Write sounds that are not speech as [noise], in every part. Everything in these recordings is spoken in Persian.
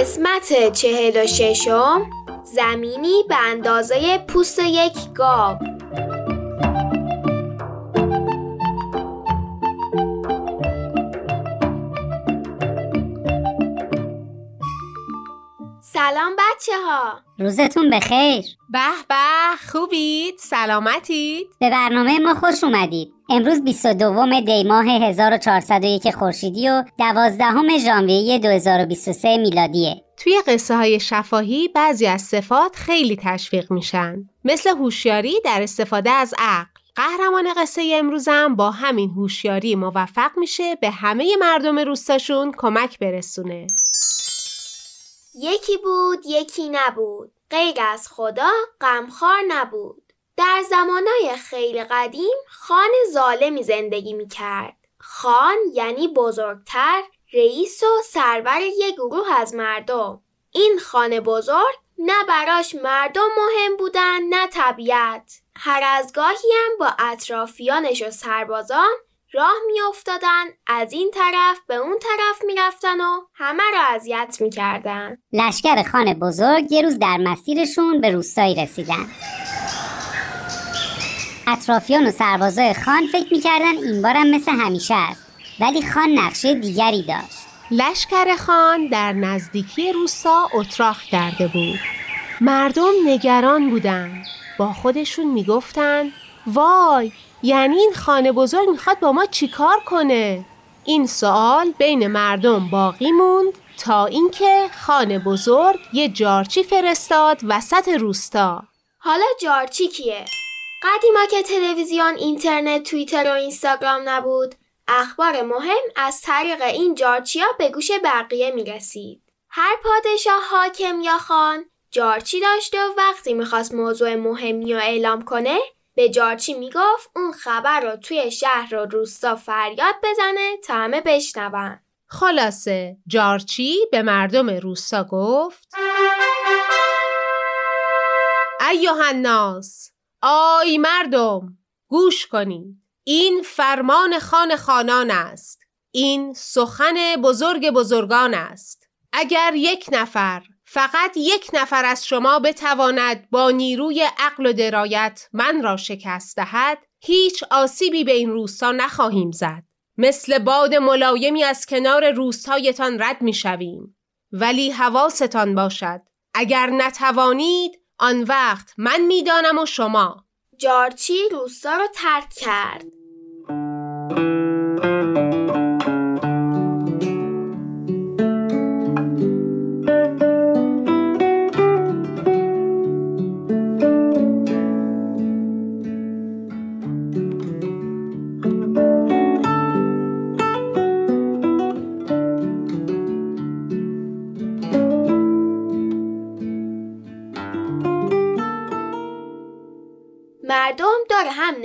قسمت چهل و ششم زمینی به اندازه پوست یک گاو. سلام بچه ها روزتون بخیر. به به خوبید؟ سلامتید؟ به برنامه ما خوش اومدید. امروز 22 دی ماه 1401 خورشیدی و 12 ژانویه 2023 میلادیه. توی قصه های شفاهی بعضی از صفات خیلی تشویق میشن. مثل هوشیاری در استفاده از عقل. قهرمان قصه امروزم با همین هوشیاری موفق میشه به همه مردم روستاشون کمک برسونه. یکی بود یکی نبود غیر از خدا غمخوار نبود در زمانای خیلی قدیم خان ظالمی زندگی می کرد. خان یعنی بزرگتر رئیس و سرور یک گروه از مردم. این خان بزرگ نه براش مردم مهم بودن نه طبیعت. هر از گاهی هم با اطرافیانش و سربازان راه میافتادن از این طرف به اون طرف می‌رفتن و همه را اذیت می‌کردن. لشکر خان بزرگ یه روز در مسیرشون به روستایی رسیدن. اطرافیان و سربازای خان فکر می‌کردن این بارم مثل همیشه است ولی خان نقشه دیگری داشت. لشکر خان در نزدیکی روستا اتراق کرده بود. مردم نگران بودند با خودشون می‌گفتن وای یعنی این خانه بزرگ می‌خواد با ما چیکار کنه؟ این سوال بین مردم باقی موند تا اینکه خانه بزرگ یه جارچی فرستاد وسط روستا. حالا جارچی کیه؟ قدیما که تلویزیون اینترنت توییتر و اینستاگرام نبود اخبار مهم از طریق این جارچیا به گوش بقیه می‌رسید. هر پادشاه حاکم یا خان جارچی داشته و وقتی می‌خواست موضوع مهمی رو اعلام کنه به جارچی می‌گفت اون خبر رو توی شهر و روستا فریاد بزنه تا همه بشنون. خلاصه جارچی به مردم روستا گفت ایوه الناس آی مردم گوش کنید. این فرمان خان خانان است. این سخن بزرگ بزرگان است. اگر یک نفر فقط یک نفر از شما بتواند با نیروی عقل و درایت من را شکست دهد هیچ آسیبی به این روستا نخواهیم زد. مثل باد ملایمی از کنار روستایتان رد می شویم. ولی حواستان باشد. اگر نتوانید آن وقت من می‌دانم و شما. جارچی روستا رو ترک کرد.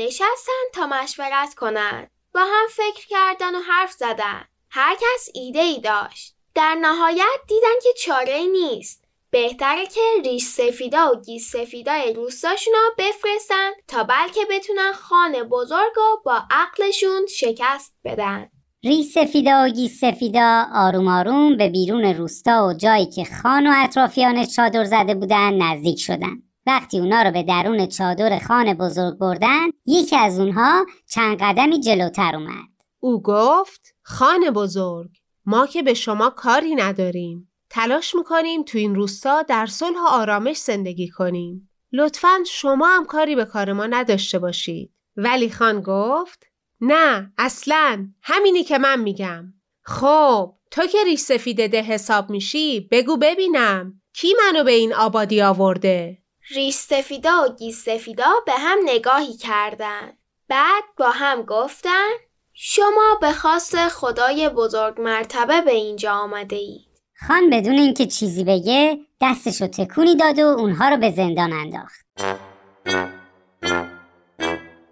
نشستن تا مشورت کنند. با هم فکر کردن و حرف زدن. هر کس ایده ای داشت. در نهایت دیدن که چاره ای نیست. بهتره که ریش سفیدا و گیس سفیدای روستاشون رو بفرستن تا بلکه بتونن خانه بزرگ و با عقلشون شکست بدن. ریش سفیدا و گیس سفیدا آروم آروم به بیرون روستا و جایی که خان و اطرافیانش چادر زده بودن نزدیک شدن. وقتی اونا رو به درون چادر خان بزرگ بردن یکی از اونها چند قدمی جلوتر اومد. او گفت خان بزرگ ما که به شما کاری نداریم. تلاش می‌کنیم تو این روستا در صلح و آرامش زندگی کنیم. لطفا شما هم کاری به کار ما نداشته باشید. ولی خان گفت نه اصلا. همینی که من میگم. خب تو که ریش سفیده ده حساب میشی بگو ببینم. کی منو به این آبادی آورده؟ ریش سفیدا و گیس سفیدا به هم نگاهی کردند. بعد با هم گفتن شما به خواست خدای بزرگ مرتبه به اینجا آمده اید. خان بدون اینکه چیزی بگه دستشو تکونی داد و اونها رو به زندان انداخت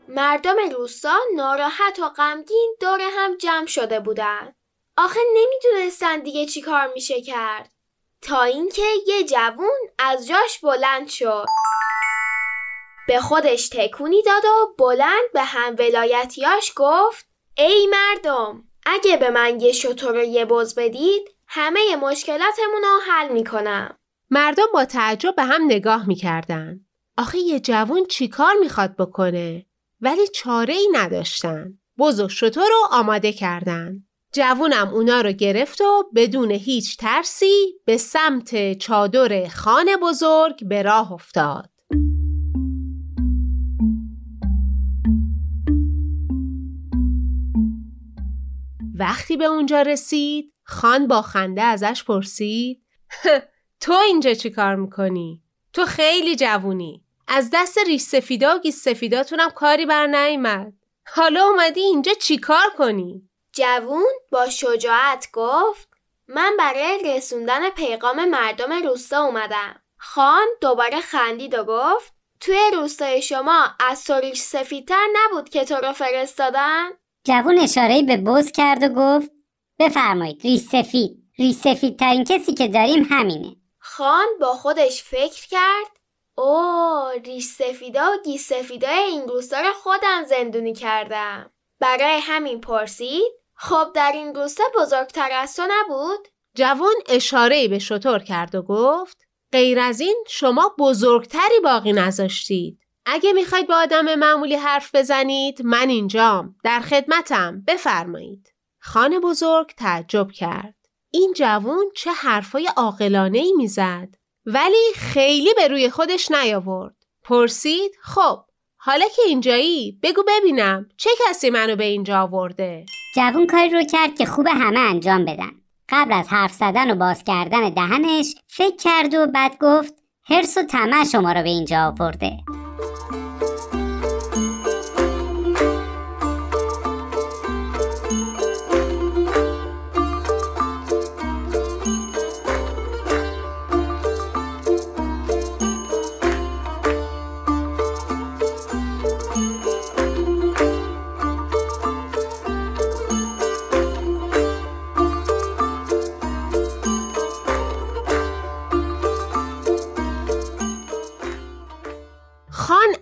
مردم روستا ناراحت و غمگین دور هم جمع شده بودن. آخه نمی‌دونستن دیگه چی کار میشه کرد. تا اینکه یه جوون از جاش بلند شد. به خودش تکونی داد و بلند به هم ولایتیاش گفت ای مردم اگه به من یه شطور و یه بز بدید همه مشکلاتمون رو حل می‌کنم. مردم با تعجب به هم نگاه می‌کردن. آخه یه جوون چیکار می‌خواد بکنه؟ ولی چاره ای نداشتن. بز و شطور رو آماده کردن. جوونم اونا رو گرفت و بدون هیچ ترسی به سمت چادر خان بزرگ به راه افتاد. وقتی به اونجا رسید خان با خنده ازش پرسید تو اینجا چی کار می‌کنی؟ تو خیلی جوونی از دست ریش سفیدا و گیس سفیداتونم کاری بر نیمد حالا اومدی اینجا چی کار کنی؟ جوون با شجاعت گفت من برای رسوندن پیغام مردم روستا اومدم. خان دوباره خندید و گفت توی روستای شما از تو ریش سفیدتر نبود که تو رو فرستادن؟ جوون اشاره به بز کرد و گفت بفرمایید ریش سفید. ریش سفید ترین کسی که داریم همینه. خان با خودش فکر کرد اوه ریش سفیدا و گیس سفیدای این روستا رو خودم زندونی کردم. برای همین پرسید خب در این روستا بزرگتر از تو نبود؟ جوان اشاره به شطور کرد و گفت غیر از این شما بزرگتری باقی نذاشتید. اگه می‌خواید با آدم معمولی حرف بزنید من اینجام. در خدمتم. بفرمایید. خان بزرگ تعجب کرد. این جوون چه حرفای عاقلانه ای می‌زد. ولی خیلی به روی خودش نیاورد. پرسید خب حالا که اینجایی بگو ببینم چه کسی منو به اینجا آورده؟ جوون کاری رو کرد که خوب همه انجام بدن. قبل از حرف زدن و باز کردن دهنش فکر کرد و بعد گفت هرس و طمع شما رو به اینجا آورده.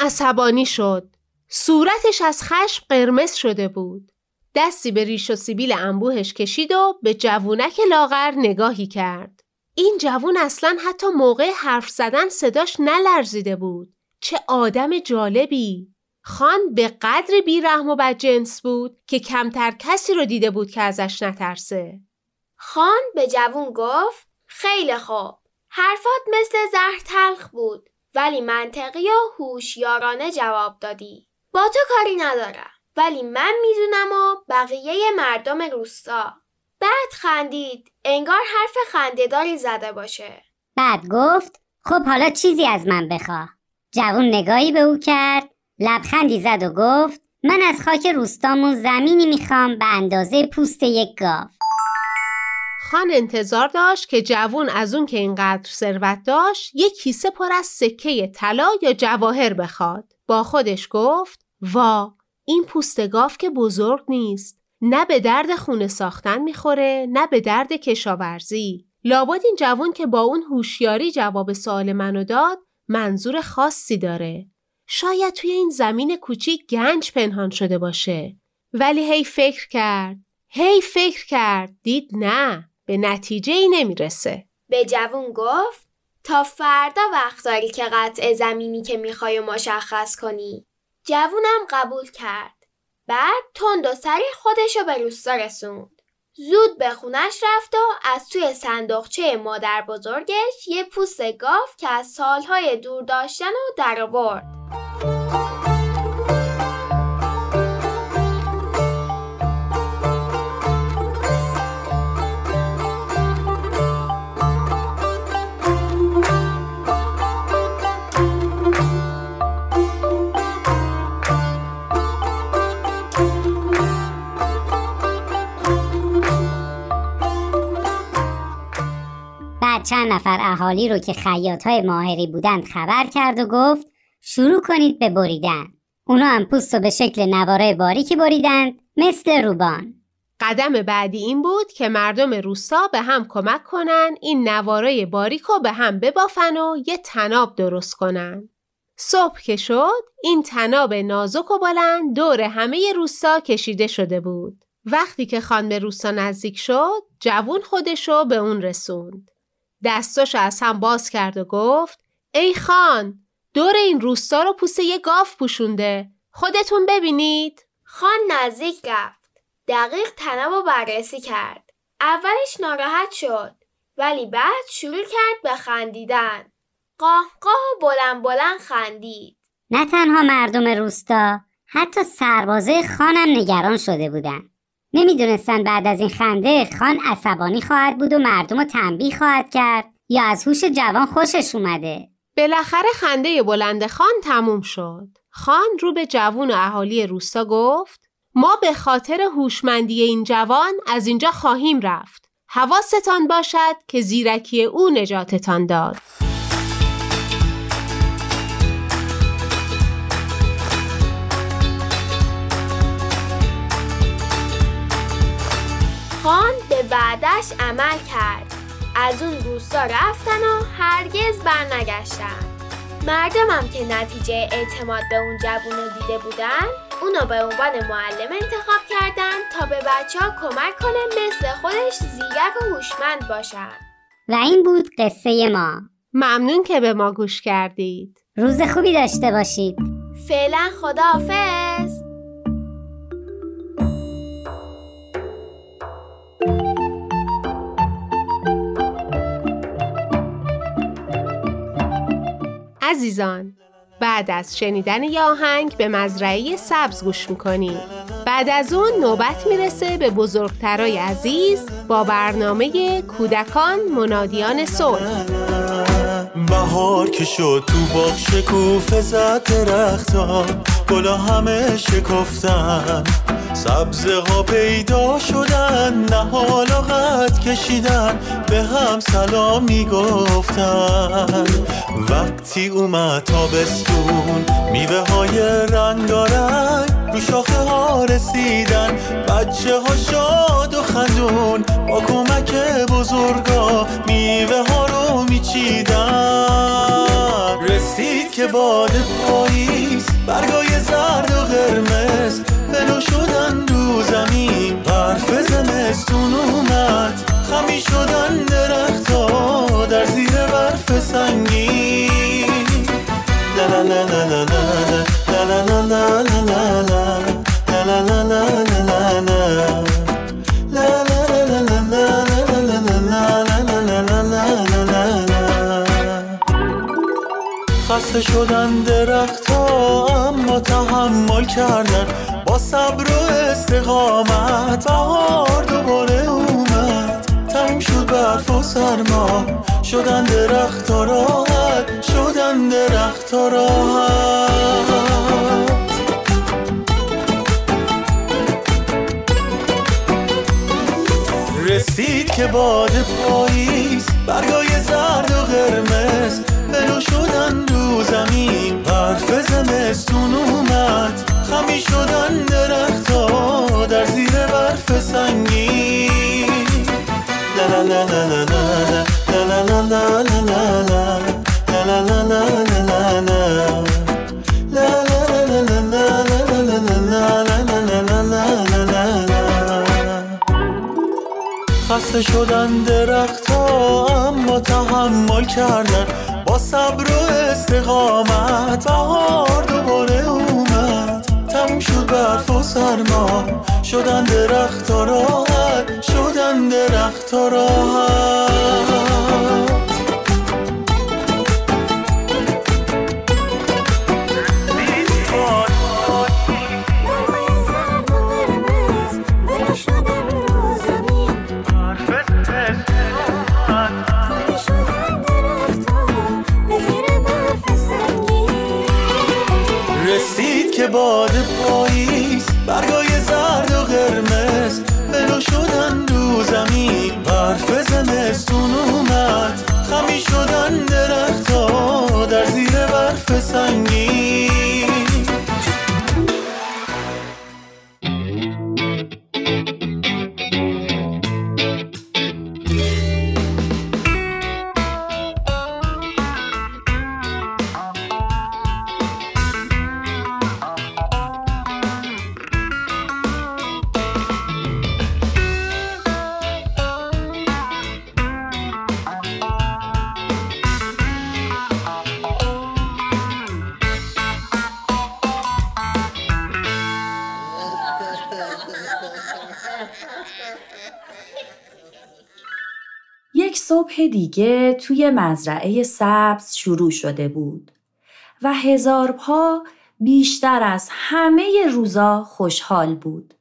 عصبانی شد. صورتش از خشم قرمز شده بود. دستی به ریش و سیبیل انبوهش کشید و به جوونک لاغر نگاهی کرد. این جوون اصلا حتی موقع حرف زدن صداش نلرزیده بود. چه آدم جالبی! خان به قدری بیرحم و بدجنس بود که کمتر کسی رو دیده بود که ازش نترسه. خان به جوون گفت خیلی خوب حرفات مثل زهر تلخ بود ولی منطقی و هوشیارانه جواب دادی. با تو کاری ندارم ولی من می‌دونم و بقیه مردم روستا. بعد خندید انگار حرف خندهداری زده باشه. بعد گفت خب حالا چیزی از من بخواه جوون نگاهی به او کرد لبخندی زد و گفت من از خاک روستامون زمینی می‌خوام به اندازه پوست یک گاو. خان انتظار داشت که جوون از اون که اینقدر ثروت داشت یک کیسه پر از سکه طلا یا جواهر بخواد. با خودش گفت وا این پوست گاو که بزرگ نیست. نه به درد خونه ساختن می‌خوره نه به درد کشاورزی. لابد این جوون که با اون هوشیاری جواب سوال منو داد منظور خاصی داره. شاید توی این زمین کوچیک گنج پنهان شده باشه. ولی هی فکر کرد. هی فکر کرد. دید نه. به نتیجه ای نمی‌رسه. به جوون گفت تا فردا وقت داری که قطع زمینی که می‌خوای مشخص کنی. جوونم قبول کرد. بعد تند و سریع خودشو به روستا رسوند. زود به خونش رفت و از توی صندوقچه مادر بزرگش یه پوست گاو که از سالهای دور داشتن و در آورد. چند نفر اهالی رو که خیاط های ماهری بودند خبر کرد و گفت شروع کنید به بریدن اونا هم پوست رو به شکل نواره باریکی بریدند مثل روبان قدم بعدی این بود که مردم روستا به هم کمک کنن این نواره باریکو به هم ببافن و یه تناب درست کنن. صبح که شد این تناب نازک و بلند دور همه روستا کشیده شده بود. وقتی که خان به روستا نزدیک شد جوون خودشو به اون رسوند. دستاشو از هم باز کرد و گفت ای خان دور این روستا رو پوست یه گاو پوشونده. خودتون ببینید. خان نزدیک رفت. دقیق تنب رو بررسی کرد. اولش ناراحت شد ولی بعد شروع کرد به خندیدن. قاه قاه و بلند بلند خندید. نه تنها مردم روستا حتی سربازه خانم نگران شده بودن. نمی‌دونستن بعد از این خنده خان عصبانی خواهد بود و مردم رو تنبیه خواهد کرد یا از هوش جوان خوشش اومده. بالاخره خنده بلند خان تموم شد. خان رو به جوون و اهالی روستا گفت ما به خاطر هوشمندی این جوان از اینجا خواهیم رفت. حواستان باشد که زیرکی او نجاتتان داد. خان به وعدش عمل کرد. از اون روستا رفتن و هرگز برنگشتن. مردمم که نتیجه اعتماد به اون جوون رو دیده بودن اونو به عنوان معلم انتخاب کردن تا به بچه ها کمک کنه مثل خودش زیرک و هوشمند باشن. و این بود قصه ما. ممنون که به ما گوش کردید. روز خوبی داشته باشید. فعلا خداحافظ. عزیزان بعد از شنیدن یه آهنگ به مزرعه سبز گوش می‌کنیم بعد از اون نوبت می‌رسه به بزرگترای عزیز با برنامه کودکان منادیان صلح. بهار که شد تو باغ شکوفه زد درختا گلا همه شکفتن. سبزه ها پیدا شدن نه حالا قد کشیدن به هم سلام می‌گفتن وقتی اومد تابستون میوه های رنگارنگ رو شاخه ها رسیدن. بچه ها شاد و خندون با کمک بزرگا میوه ها رو میچیدن. رسید که باد پاییز برگای زمستون اومد. خمی شدن درختا در زیر برف سنگین. لا لا لا لا لا لا لا لا خسته شدن درختا اما تحمل کردن. با صبر و استقامت. بهار سرما. شدن درختا راحت شدن درختا راحت. رسید که باد پاییز برگای زرد و قرمز. بلو شدن رو زمین برف زمستون اومد. خمی شدن درختا در زیر برف سنگین. خسته شدن درختا اما تحمل کردن. با صبر و استقامت بهار دوباره اومد. تموم شد برف و سرما. شدن درختا راحت. شدن درختا راحت. صبح دیگه توی مزرعه سبز شروع شده بود و هزار پا بیشتر از همه روزا خوشحال بود.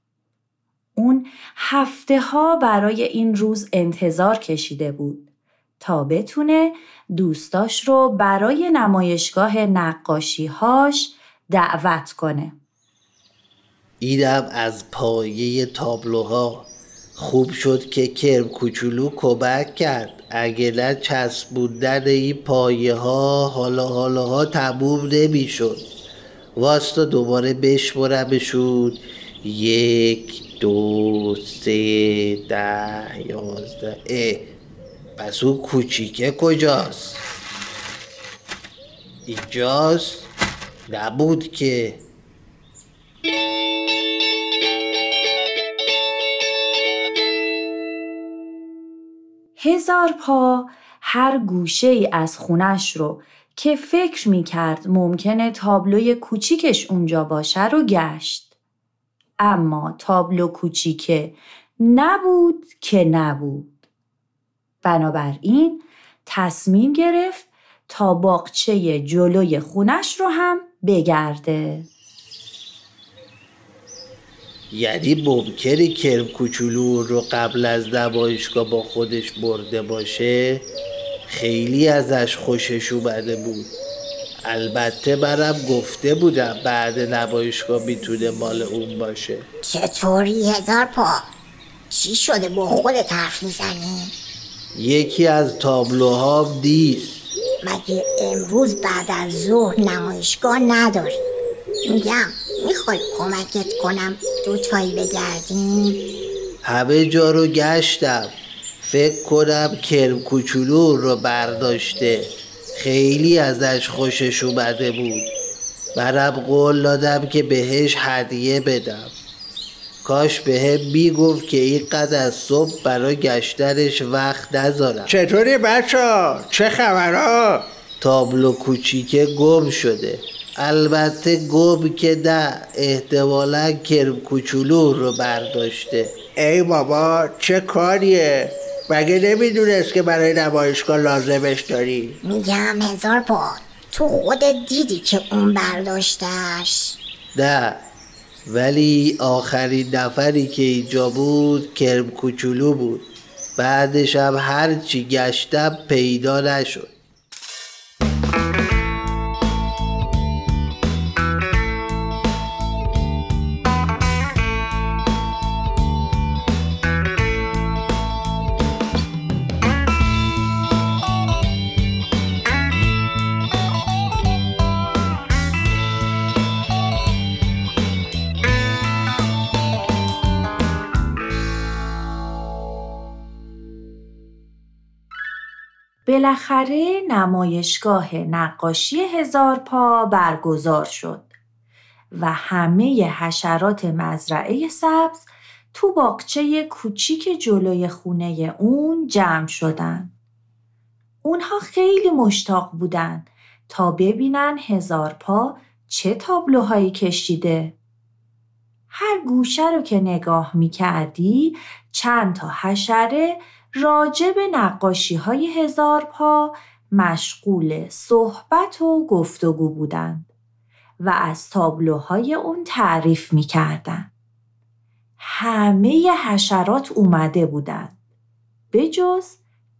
اون هفته ها برای این روز انتظار کشیده بود تا بتونه دوستاش رو برای نمایشگاه نقاشیهاش دعوت کنه. ایدم از پایه تابلوها خوب شد که کرم کوچولو کمک کرد اگه نه چسبوندن این پایه ها حالا حالا ها تموم نمی‌شد. واستا دوباره بشمرمشون. یک دو سه ده یازده. اه پس اون کوچیکه کجاست؟ اینجاست؟ نبود که. هزار پا هر گوشه ای از خونش رو که فکر می کرد ممکنه تابلوی کوچیکش اونجا باشه رو گشت. اما تابلو کوچیکه نبود که نبود. بنابراین تصمیم گرفت تا باغچه جلوی خونش رو هم بگرده. یعنی ممکنه کرم کوچولو رو قبل از نمایشگاه با خودش برده باشه خیلی ازش خوشش اومده بود البته منم گفته بودم بعد نمایشگاه می‌تونه مال اون باشه چطوری هزار پا؟ چی شده با خودت حرف می‌زنی؟ یکی از تابلوهام نیست مگه امروز بعد از ظهر نمایشگاه نداری؟ میگم می‌خوای کمکت کنم؟ دو تایی بگردیم؟ همه جا رو گشتم. فکر کنم کرم کوچولو رو برداشته. خیلی ازش خوشش اومده بود. منم قول دادم که بهش هدیه بدم. کاش به هم می‌گفت که این قد از صبح برای گشتنش وقت نذارم. چطوری بچه چه خبرها؟ تابلو کوچیکه گم شده. البته گم که نه احتمالا کرم کوچولو رو برداشته. ای بابا چه کاریه؟ مگه نمی‌دونست که برای نمایشگاه لازمش داری؟ میگم هزار پا تو خودت دیدی که اون برداشتش نه ولی آخرین نفری که اینجا بود کرم کوچولو بود. بعدش هم هرچی گشتم پیدا نشد. بالاخره نمایشگاه نقاشی هزار پا برگزار شد و همه حشرات مزرعه سبز تو باغچه کوچیک جلوی خونه اون جمع شدن. اونها خیلی مشتاق بودن تا ببینن هزار پا چه تابلوهایی کشیده. هر گوشه رو که نگاه می کردی چند تا حشره راجع به نقاشی های هزار پا مشغول صحبت و گفتگو بودند و از تابلوهای اون تعریف می کردن. همه حشرات اومده بودند به جز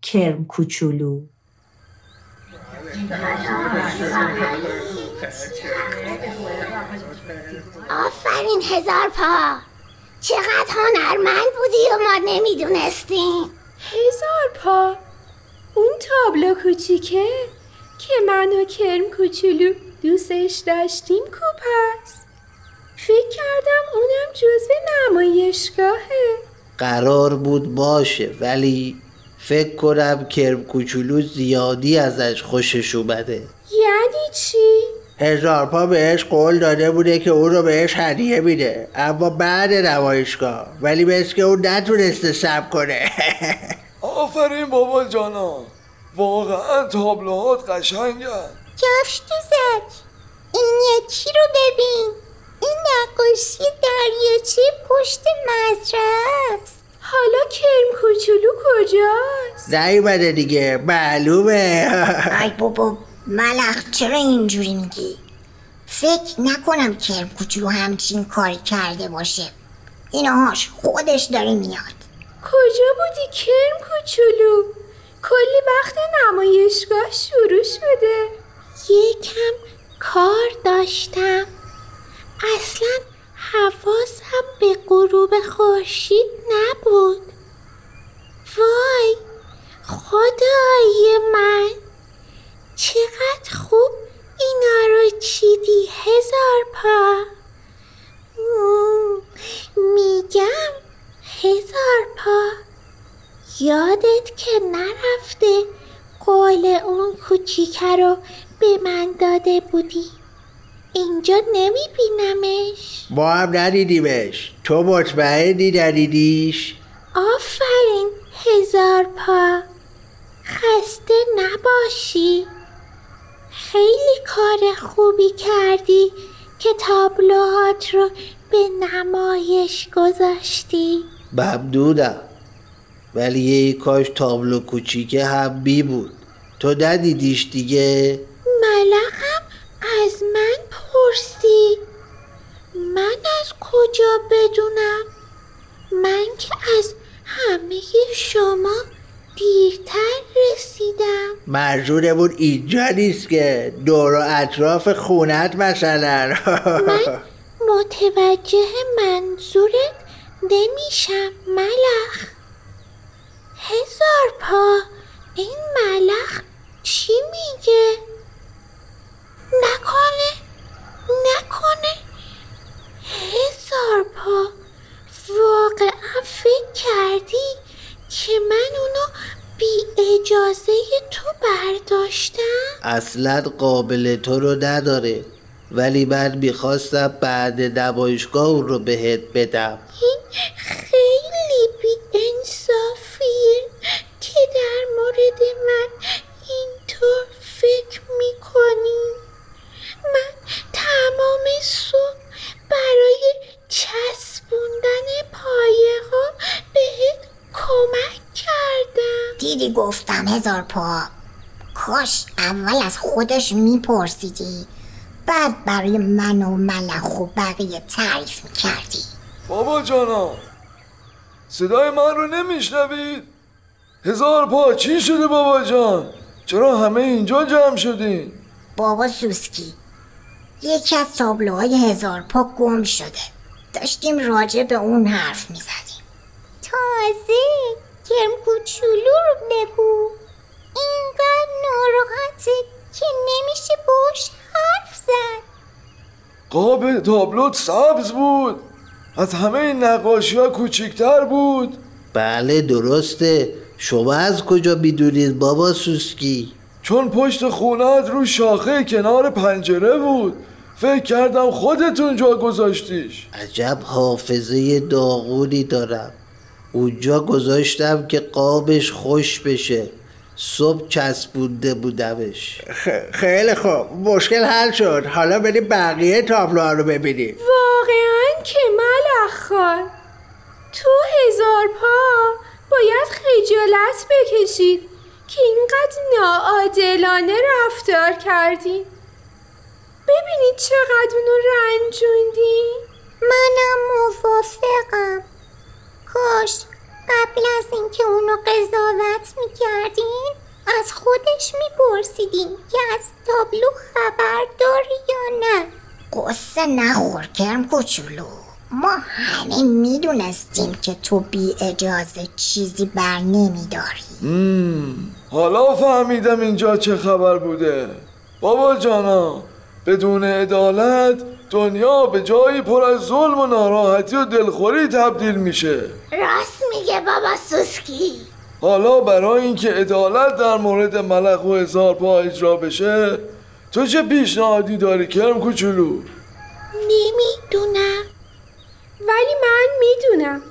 کرم کوچولو. آفرین هزار پا چقدر هنرمند بودی و ما نمی‌دونستیم. هزار پا. اون تابلو کوچیکه که من و کرم کوچولو دوستش داشتیم کوپ هست. فکر کردم اونم جزو نمایشگاهه. قرار بود باشه ولی فکر کنم کرم کوچولو زیادی ازش خوشش اومده. یعنی چی؟ هزار پا بهش قول داده بوده که اون رو بهش هدیه میده. اما بعد نمایشگاه. ولی مثل که اون نتونسته سب کنه. [laughs] آفرین بابا جانا واقعا تابلوهات قشنگن کفش دوزک این یکی رو ببین. این نقاشی دریاچه پشت مزرعه است حالا کرم کوچولو کجاست؟ نیومده دیگه. معلومه. ای بابا ملخ چرا اینجوری میگی؟ فکر نکنم کرم کوچولو همچین کاری کرده باشه. اینهاش خودش داره میاد. کجا بودی کرم کوچولو؟ کلی وقت نمایشگاه شروع شده. یکم کار داشتم. اصلا حواسم به غروب خورشید نبود وای خدای من چقدر خوب اینا رو چیدی هزار پا میگم هزار پا یادت که نرفته قول اون کوچیکه رو به من داده بودی؟ اینجا نمیبینمش. ما هم ندیدیمش. تو مطمئنی ندیدیش؟ آفرین هزار پا. خسته نباشی. خیلی کار خوبی کردی که تابلوهات رو به نمایش گذاشتی. ممنونم. ولی یه کاش تابلو کوچیکه هم بی بود. تو ندیدیش دیگه؟ ملخم از من پرسی. من از کجا بدونم؟ من که از همه شما دیرتر رسیدم. منظورمون اینجا نیست که. دور و اطراف خونت مثلا. من متوجه منظورت نمیشم ملخ. هزار پا این ملخ چی میگه؟ نکنه نکنه هزار پا واقعا فکر کردی که من اونو بی اجازه تو برداشتم؟ اصلا قابل تو رو نداره ولی من می‌خواستم بعد نمایشگاه اون رو بهت بدم هزار پا. کاش اول از خودش میپرسیدی. بعد برای من و ملخ و بقیه تعریف می‌کردی. بابا جانا صدای من رو نمیشنوید؟ هزار پا چی شده بابا جان؟ چرا همه اینجا جمع شدین؟ بابا سوسکی یکی از تابلوهای هزار پا گم شده. داشتیم راجع به اون حرف می‌زدیم. تازه کرم کوچولو رو بگو. اینقدر ناراحته که نمیشه باش حرف زد. قاب تابلوت سبز بود. از همه این نقاشی ها کوچیکتر بود. بله درسته. شما از کجا می‌دونید بابا سوسکی؟ چون پشت خونت رو شاخه کنار پنجره بود. فکر کردم خودتون جا گذاشتیش. عجب حافظه داغونی دارم. اونجا گذاشتم که قابش خوش بشه. صبح چسبونده بودمش. خیلی خوب. مشکل حل شد. حالا بریم بقیه تابلوها رو ببینیم. واقعا که ملخ خان تو هزار پا باید خجالت بکشید که اینقدر ناعادلانه رفتار کردی. ببینید چقدر اونو رنجوندی. منم موافقم. کاش قبل از اینکه اونو قضاوت می‌کردین از خودش میپرسیدین که از تابلو خبر داری یا نه. قصه نخور کرم کوچولو. ما همه می‌دونستیم که تو بی اجازه چیزی بر نمیداری. حالا فهمیدم اینجا چه خبر بوده. بابا جانا بدون عدالت دنیا به جایی پر از ظلم و ناراحتی و دلخوری تبدیل میشه. راست میگه بابا سوسکی. حالا برای اینکه عدالت در مورد ملخ و هزار پا اجرا بشه تو چه پیشنهادی داری کرم کوچولو؟ نمی‌دونم. ولی من می‌دونم.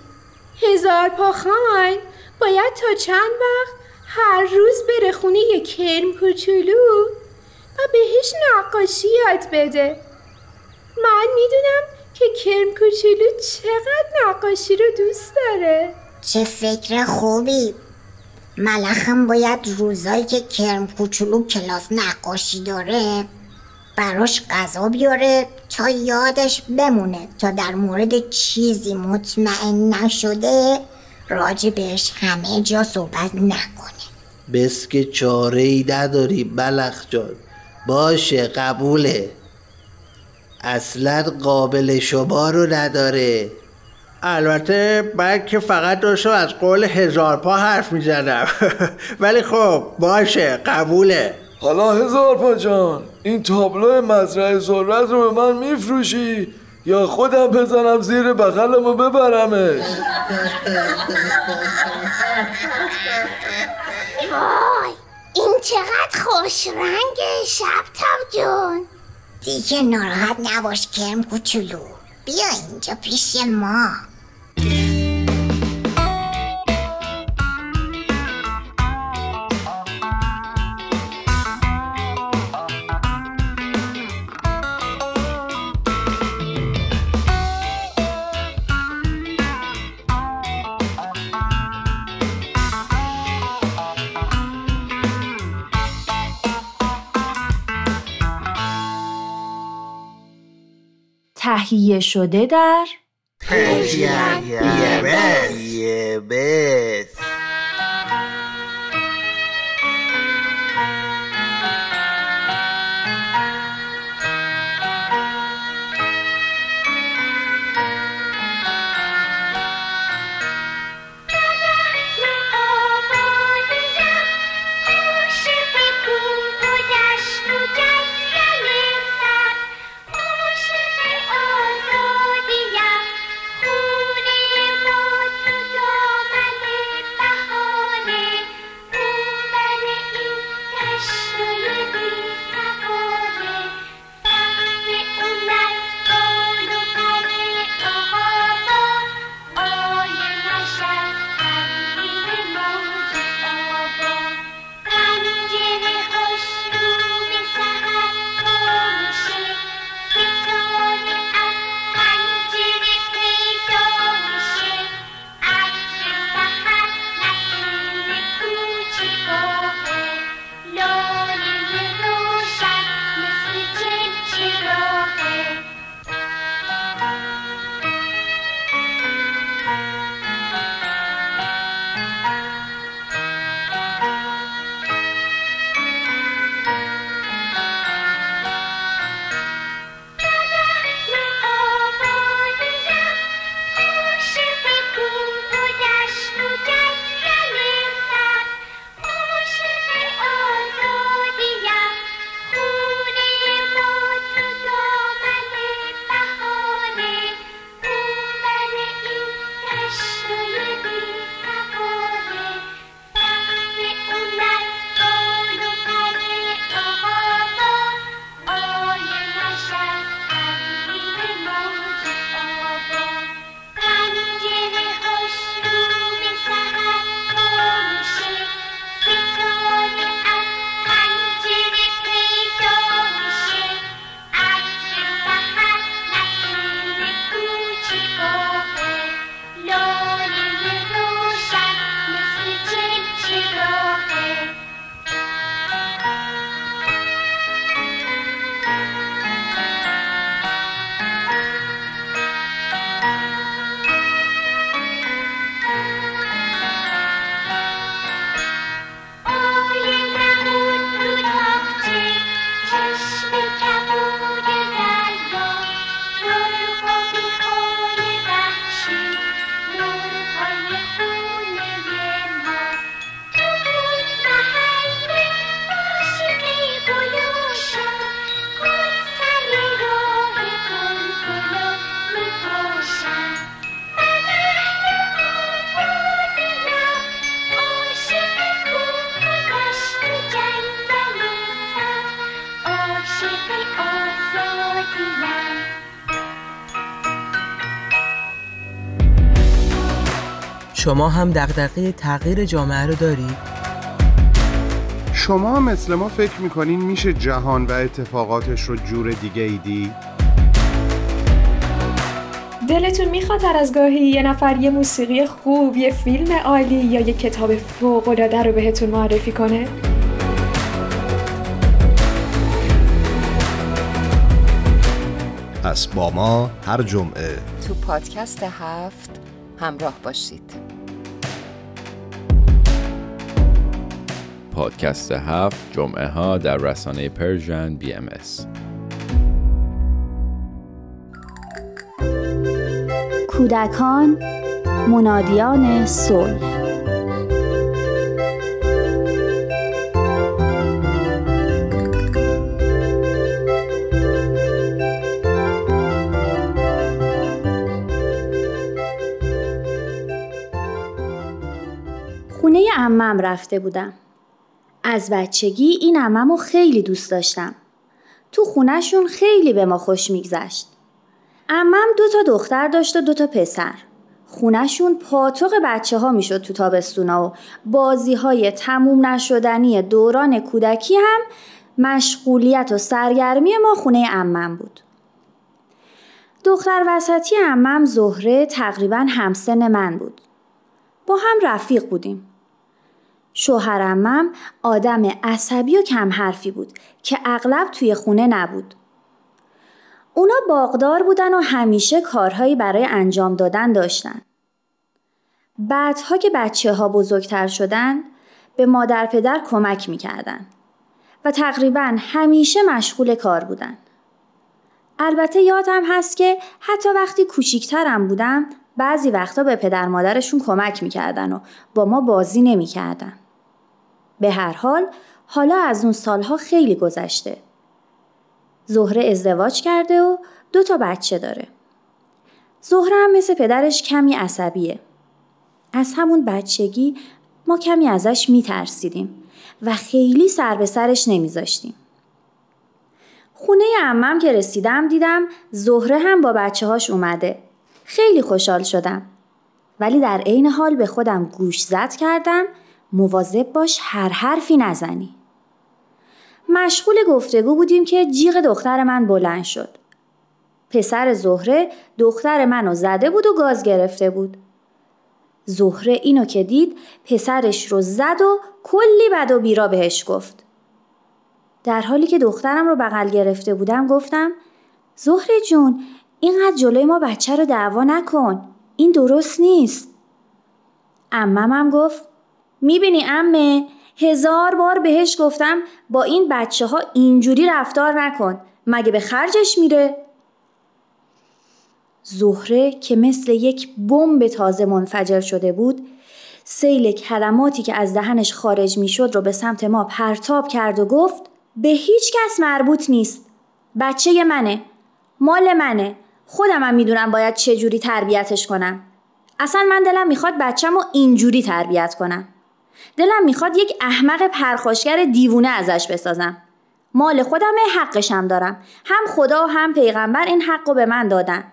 هزار پا خان باید تا چند وقت هر روز بره خونه یه کرم کوچولو و بهش نقاشی یاد بده. من می‌دونم که کرم کوچولو چقدر نقاشی رو دوست داره. چه فکر خوبی. ملخم باید روزایی که کرم کوچولو کلاس نقاشی داره براش غذا بیاره تا یادش بمونه. تا در مورد چیزی مطمئن نشده راجع بهش همه جا صحبت نکنه. بس که چاره ای نداری بلخ جان. باشه قبوله. اصلا قابل شما رو نداره. البته من که فقط داشتم از قول هزار پا حرف می‌زنم [laughs] ولی خب باشه قبوله. حالا هزار پا جان این تابلو مزرعه ذرت رو به من میفروشی یا خودم بزنم زیر بغلم و ببرمش؟ وای این چقدر خوش رنگه شب جون. دیگه ناراحت نباش کرم کوچولو. بیا اینجا پیش ما. تهیه شده در شما هم دغدغه تغییر جامعه رو دارید؟ شما مثل ما فکر می‌کنین میشه جهان و اتفاقاتش رو جور دیگه ای دلتون می‌خواد هر از گاهی یه نفر یه موسیقی خوب یه فیلم عالی یا یه کتاب فوق العاده رو بهتون معرفی کنه؟ پس با ما هر جمعه. تو پادکست هفت همراه باشید. پادکست هفت جمعه ها در رسانه Persian BMS. کودکان منادیان صلح خونه امم رفته بودم. از بچگی این اممو خیلی دوست داشتم. تو خونهشون خیلی به ما خوش میگذشت. امم دو تا دختر داشت و دو تا پسر. خونهشون پاتوق بچه ها می‌شد تو تابستونا و بازی های تموم نشدنی دوران کودکی هم مشغولیت و سرگرمی ما خونه امم بود. دختر وسطی امم زهره تقریبا همسن من بود. با هم رفیق بودیم. شوهرمم آدم عصبی و کم حرفی بود که اغلب توی خونه نبود. اونا باغدار بودن و همیشه کارهایی برای انجام دادن داشتن. بعدها که بچه ها بزرگتر شدن به مادر پدر کمک می‌کردن و تقریبا همیشه مشغول کار بودن. البته یادم هست که حتی وقتی کوچیکترم بودم بعضی وقتا به پدر مادرشون کمک می‌کردن و با ما بازی نمی‌کردن. به هر حال حالا از اون سالها خیلی گذشته. زهره ازدواج کرده و دو تا بچه داره. زهره هم مثل پدرش کمی عصبیه. از همون بچگی ما کمی ازش میترسیدیم و خیلی سر به سرش نمیذاشتیم. خونه عمم که رسیدم دیدم زهره هم با بچه هاش اومده. خیلی خوشحال شدم. ولی در عین حال به خودم گوش زد کردم مواظب باش هر حرفی نزنی. مشغول گفتگو بودیم که جیغ دختر من بلند شد. پسر زهره دختر منو زده بود و گاز گرفته بود. زهره اینو که دید پسرش رو زد و کلی بد و بیرا بهش گفت. در حالی که دخترم رو بغل گرفته بودم گفتم زهره جون اینقدر جلوی ما بچه رو دعوا نکن. این درست نیست. اممم گفت می‌بینی امه؟ هزار بار بهش گفتم با این بچه ها اینجوری رفتار نکن. مگه به خرجش میره؟ زهره که مثل یک بمب تازه منفجر شده بود سیل کلماتی که از دهنش خارج می‌شد رو به سمت ما پرتاب کرد و گفت به هیچ کس مربوط نیست. بچه منه. مال منه. خودم هم می‌دونم باید چه جوری تربیتش کنم. اصلا من دلم می‌خواد بچم رو اینجوری تربیت کنم. دلم می‌خواد یک احمق پرخاشگر دیوونه ازش بسازم. مال خودم حقشم دارم. هم خدا و هم پیغمبر این حق رو به من دادن.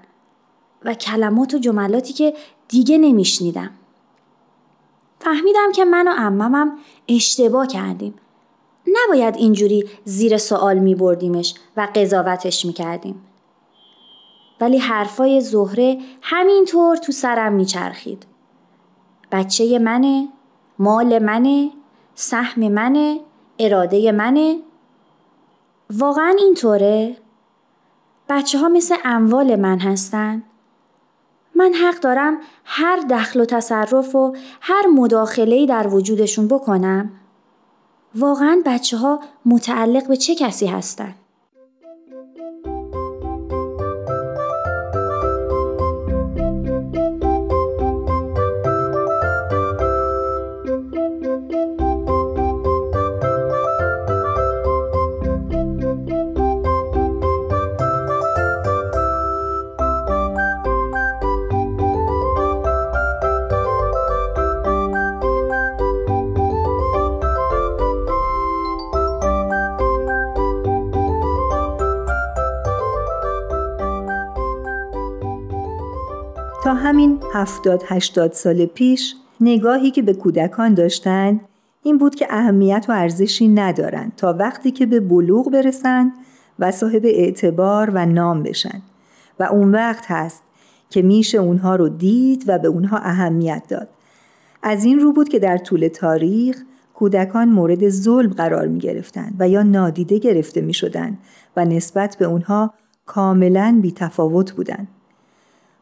و کلمات و جملاتی که دیگه نمیشنیدم. فهمیدم که من و اممم اشتباه کردیم. نباید اینجوری زیر سوال می بردیمش و قضاوتش می کردیم. ولی حرفای زهره همینطور تو سرم میچرخید. بچه منه، مال منه، سهم منه، اراده منه. واقعا اینطوره؟ بچه ها مثل اموال من هستن؟ من حق دارم هر دخل و تصرف و هر مداخله‌ای در وجودشون بکنم؟ واقعا بچه ها متعلق به چه کسی هستن؟ همین هفتاد هشتاد سال پیش نگاهی که به کودکان داشتند این بود که اهمیت و ارزشی ندارند تا وقتی که به بلوغ برسند و صاحب اعتبار و نام بشن و اون وقت هست که میشه اونها رو دید و به اونها اهمیت داد. از این رو بود که در طول تاریخ کودکان مورد ظلم قرار می گرفتن و یا نادیده گرفته می شدن و نسبت به اونها کاملا بی تفاوت بودن.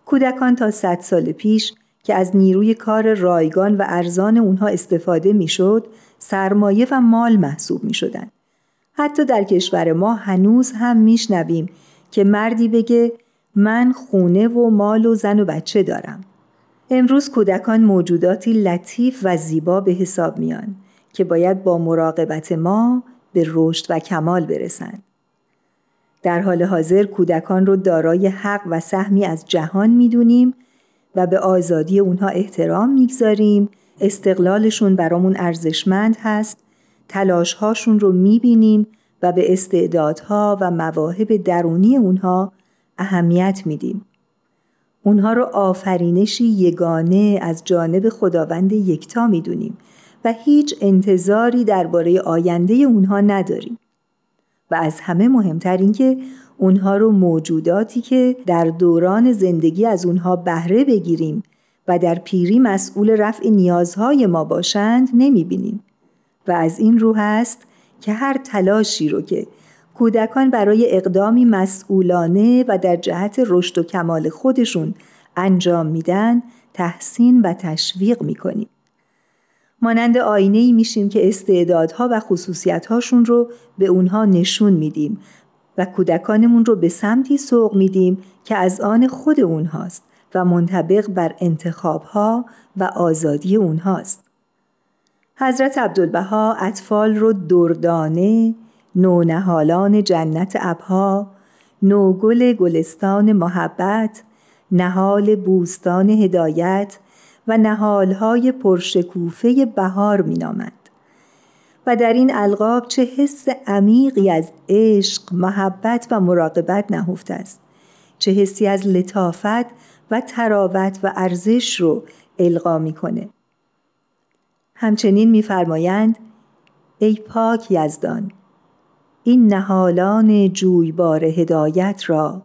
کودکان تا صد سال پیش که از نیروی کار رایگان و ارزان اونها استفاده می‌شد سرمایه و مال محسوب می شدن. حتی در کشور ما هنوز هم میشنویم که مردی بگه من خونه و مال و زن و بچه دارم. امروز کودکان موجوداتی لطیف و زیبا به حساب میان که باید با مراقبت ما به رشد و کمال برسند. در حال حاضر کودکان رو دارای حق و سهمی از جهان می‌دونیم و به آزادی اونها احترام می‌گذاریم استقلالشون برامون ارزشمند هست تلاشهاشون رو می‌بینیم و به استعدادها و مواهب درونی اونها اهمیت میدیم. اونها رو آفرینشی یگانه از جانب خداوند یکتا می‌دونیم و هیچ انتظاری درباره آینده اونها نداریم. و از همه مهمتر اینکه اونها رو موجوداتی که در دوران زندگی از اونها بهره بگیریم و در پیری مسئول رفع نیازهای ما باشند نمی‌بینیم و از این رو هست که هر تلاشی رو که کودکان برای اقدامی مسئولانه و در جهت رشد و کمال خودشون انجام میدن تحسین و تشویق می‌کنیم. مانند آینه ای میشیم که استعدادها و خصوصیتهاشون رو به اونها نشون میدیم و کودکانمون رو به سمتی سوق میدیم که از آن خود اونهاست و منطبق بر انتخابها و آزادی اونهاست. حضرت عبدالبها اطفال رو دردانه، نونهالان جنت ابها، نوگل گلستان محبت، نهال بوستان هدایت و نهالهای پرشکوفه بهار مینامند و در این القاب چه حس عمیقی از عشق، محبت و مراقبت نهفته است. چه حسی از لطافت و تراوت و ارزش رو القا می‌کنه. همچنین میفرمایند ای پاک یزدان این نهالان جویبار هدایت را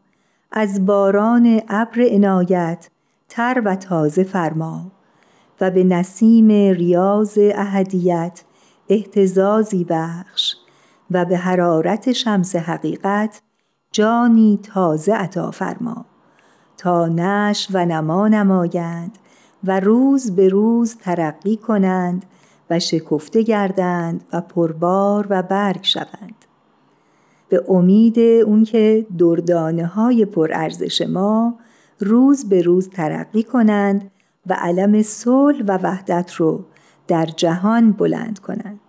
از باران ابر عنایت تر و تازه فرما و به نسیم ریاض اهدیت احتزازی بخش و به حرارت شمس حقیقت جانی تازه عطا فرما تا نش و نما نمایند و روز به روز ترقی کنند و شکفته گردند و پربار و برگ شوند. به امید اون که دردانه های پرارزش ما روز به روز ترقی کنند و علم صلح و وحدت رو در جهان بلند کنند.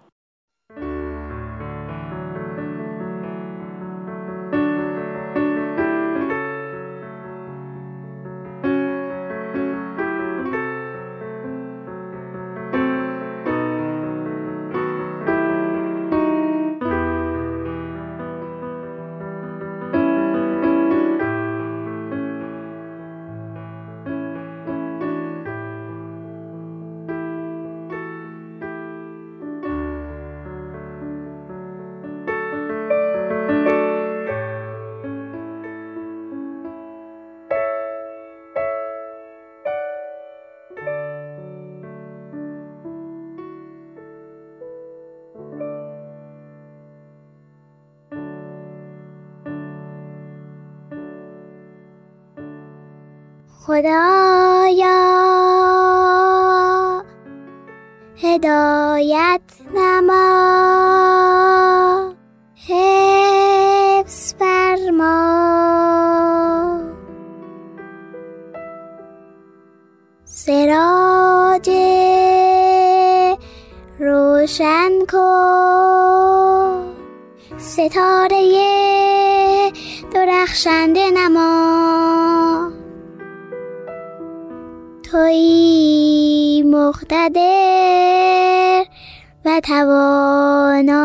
خدایا. هدایت نما. حفظ فرما. سراج روشن کن. ستاره درخشنده نما. مقتدر و توانا.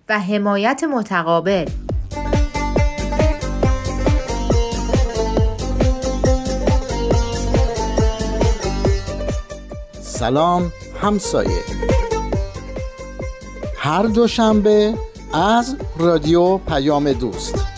و حمایت متقابل. سلام همسایه. هر دوشنبه از رادیو پیام دوست.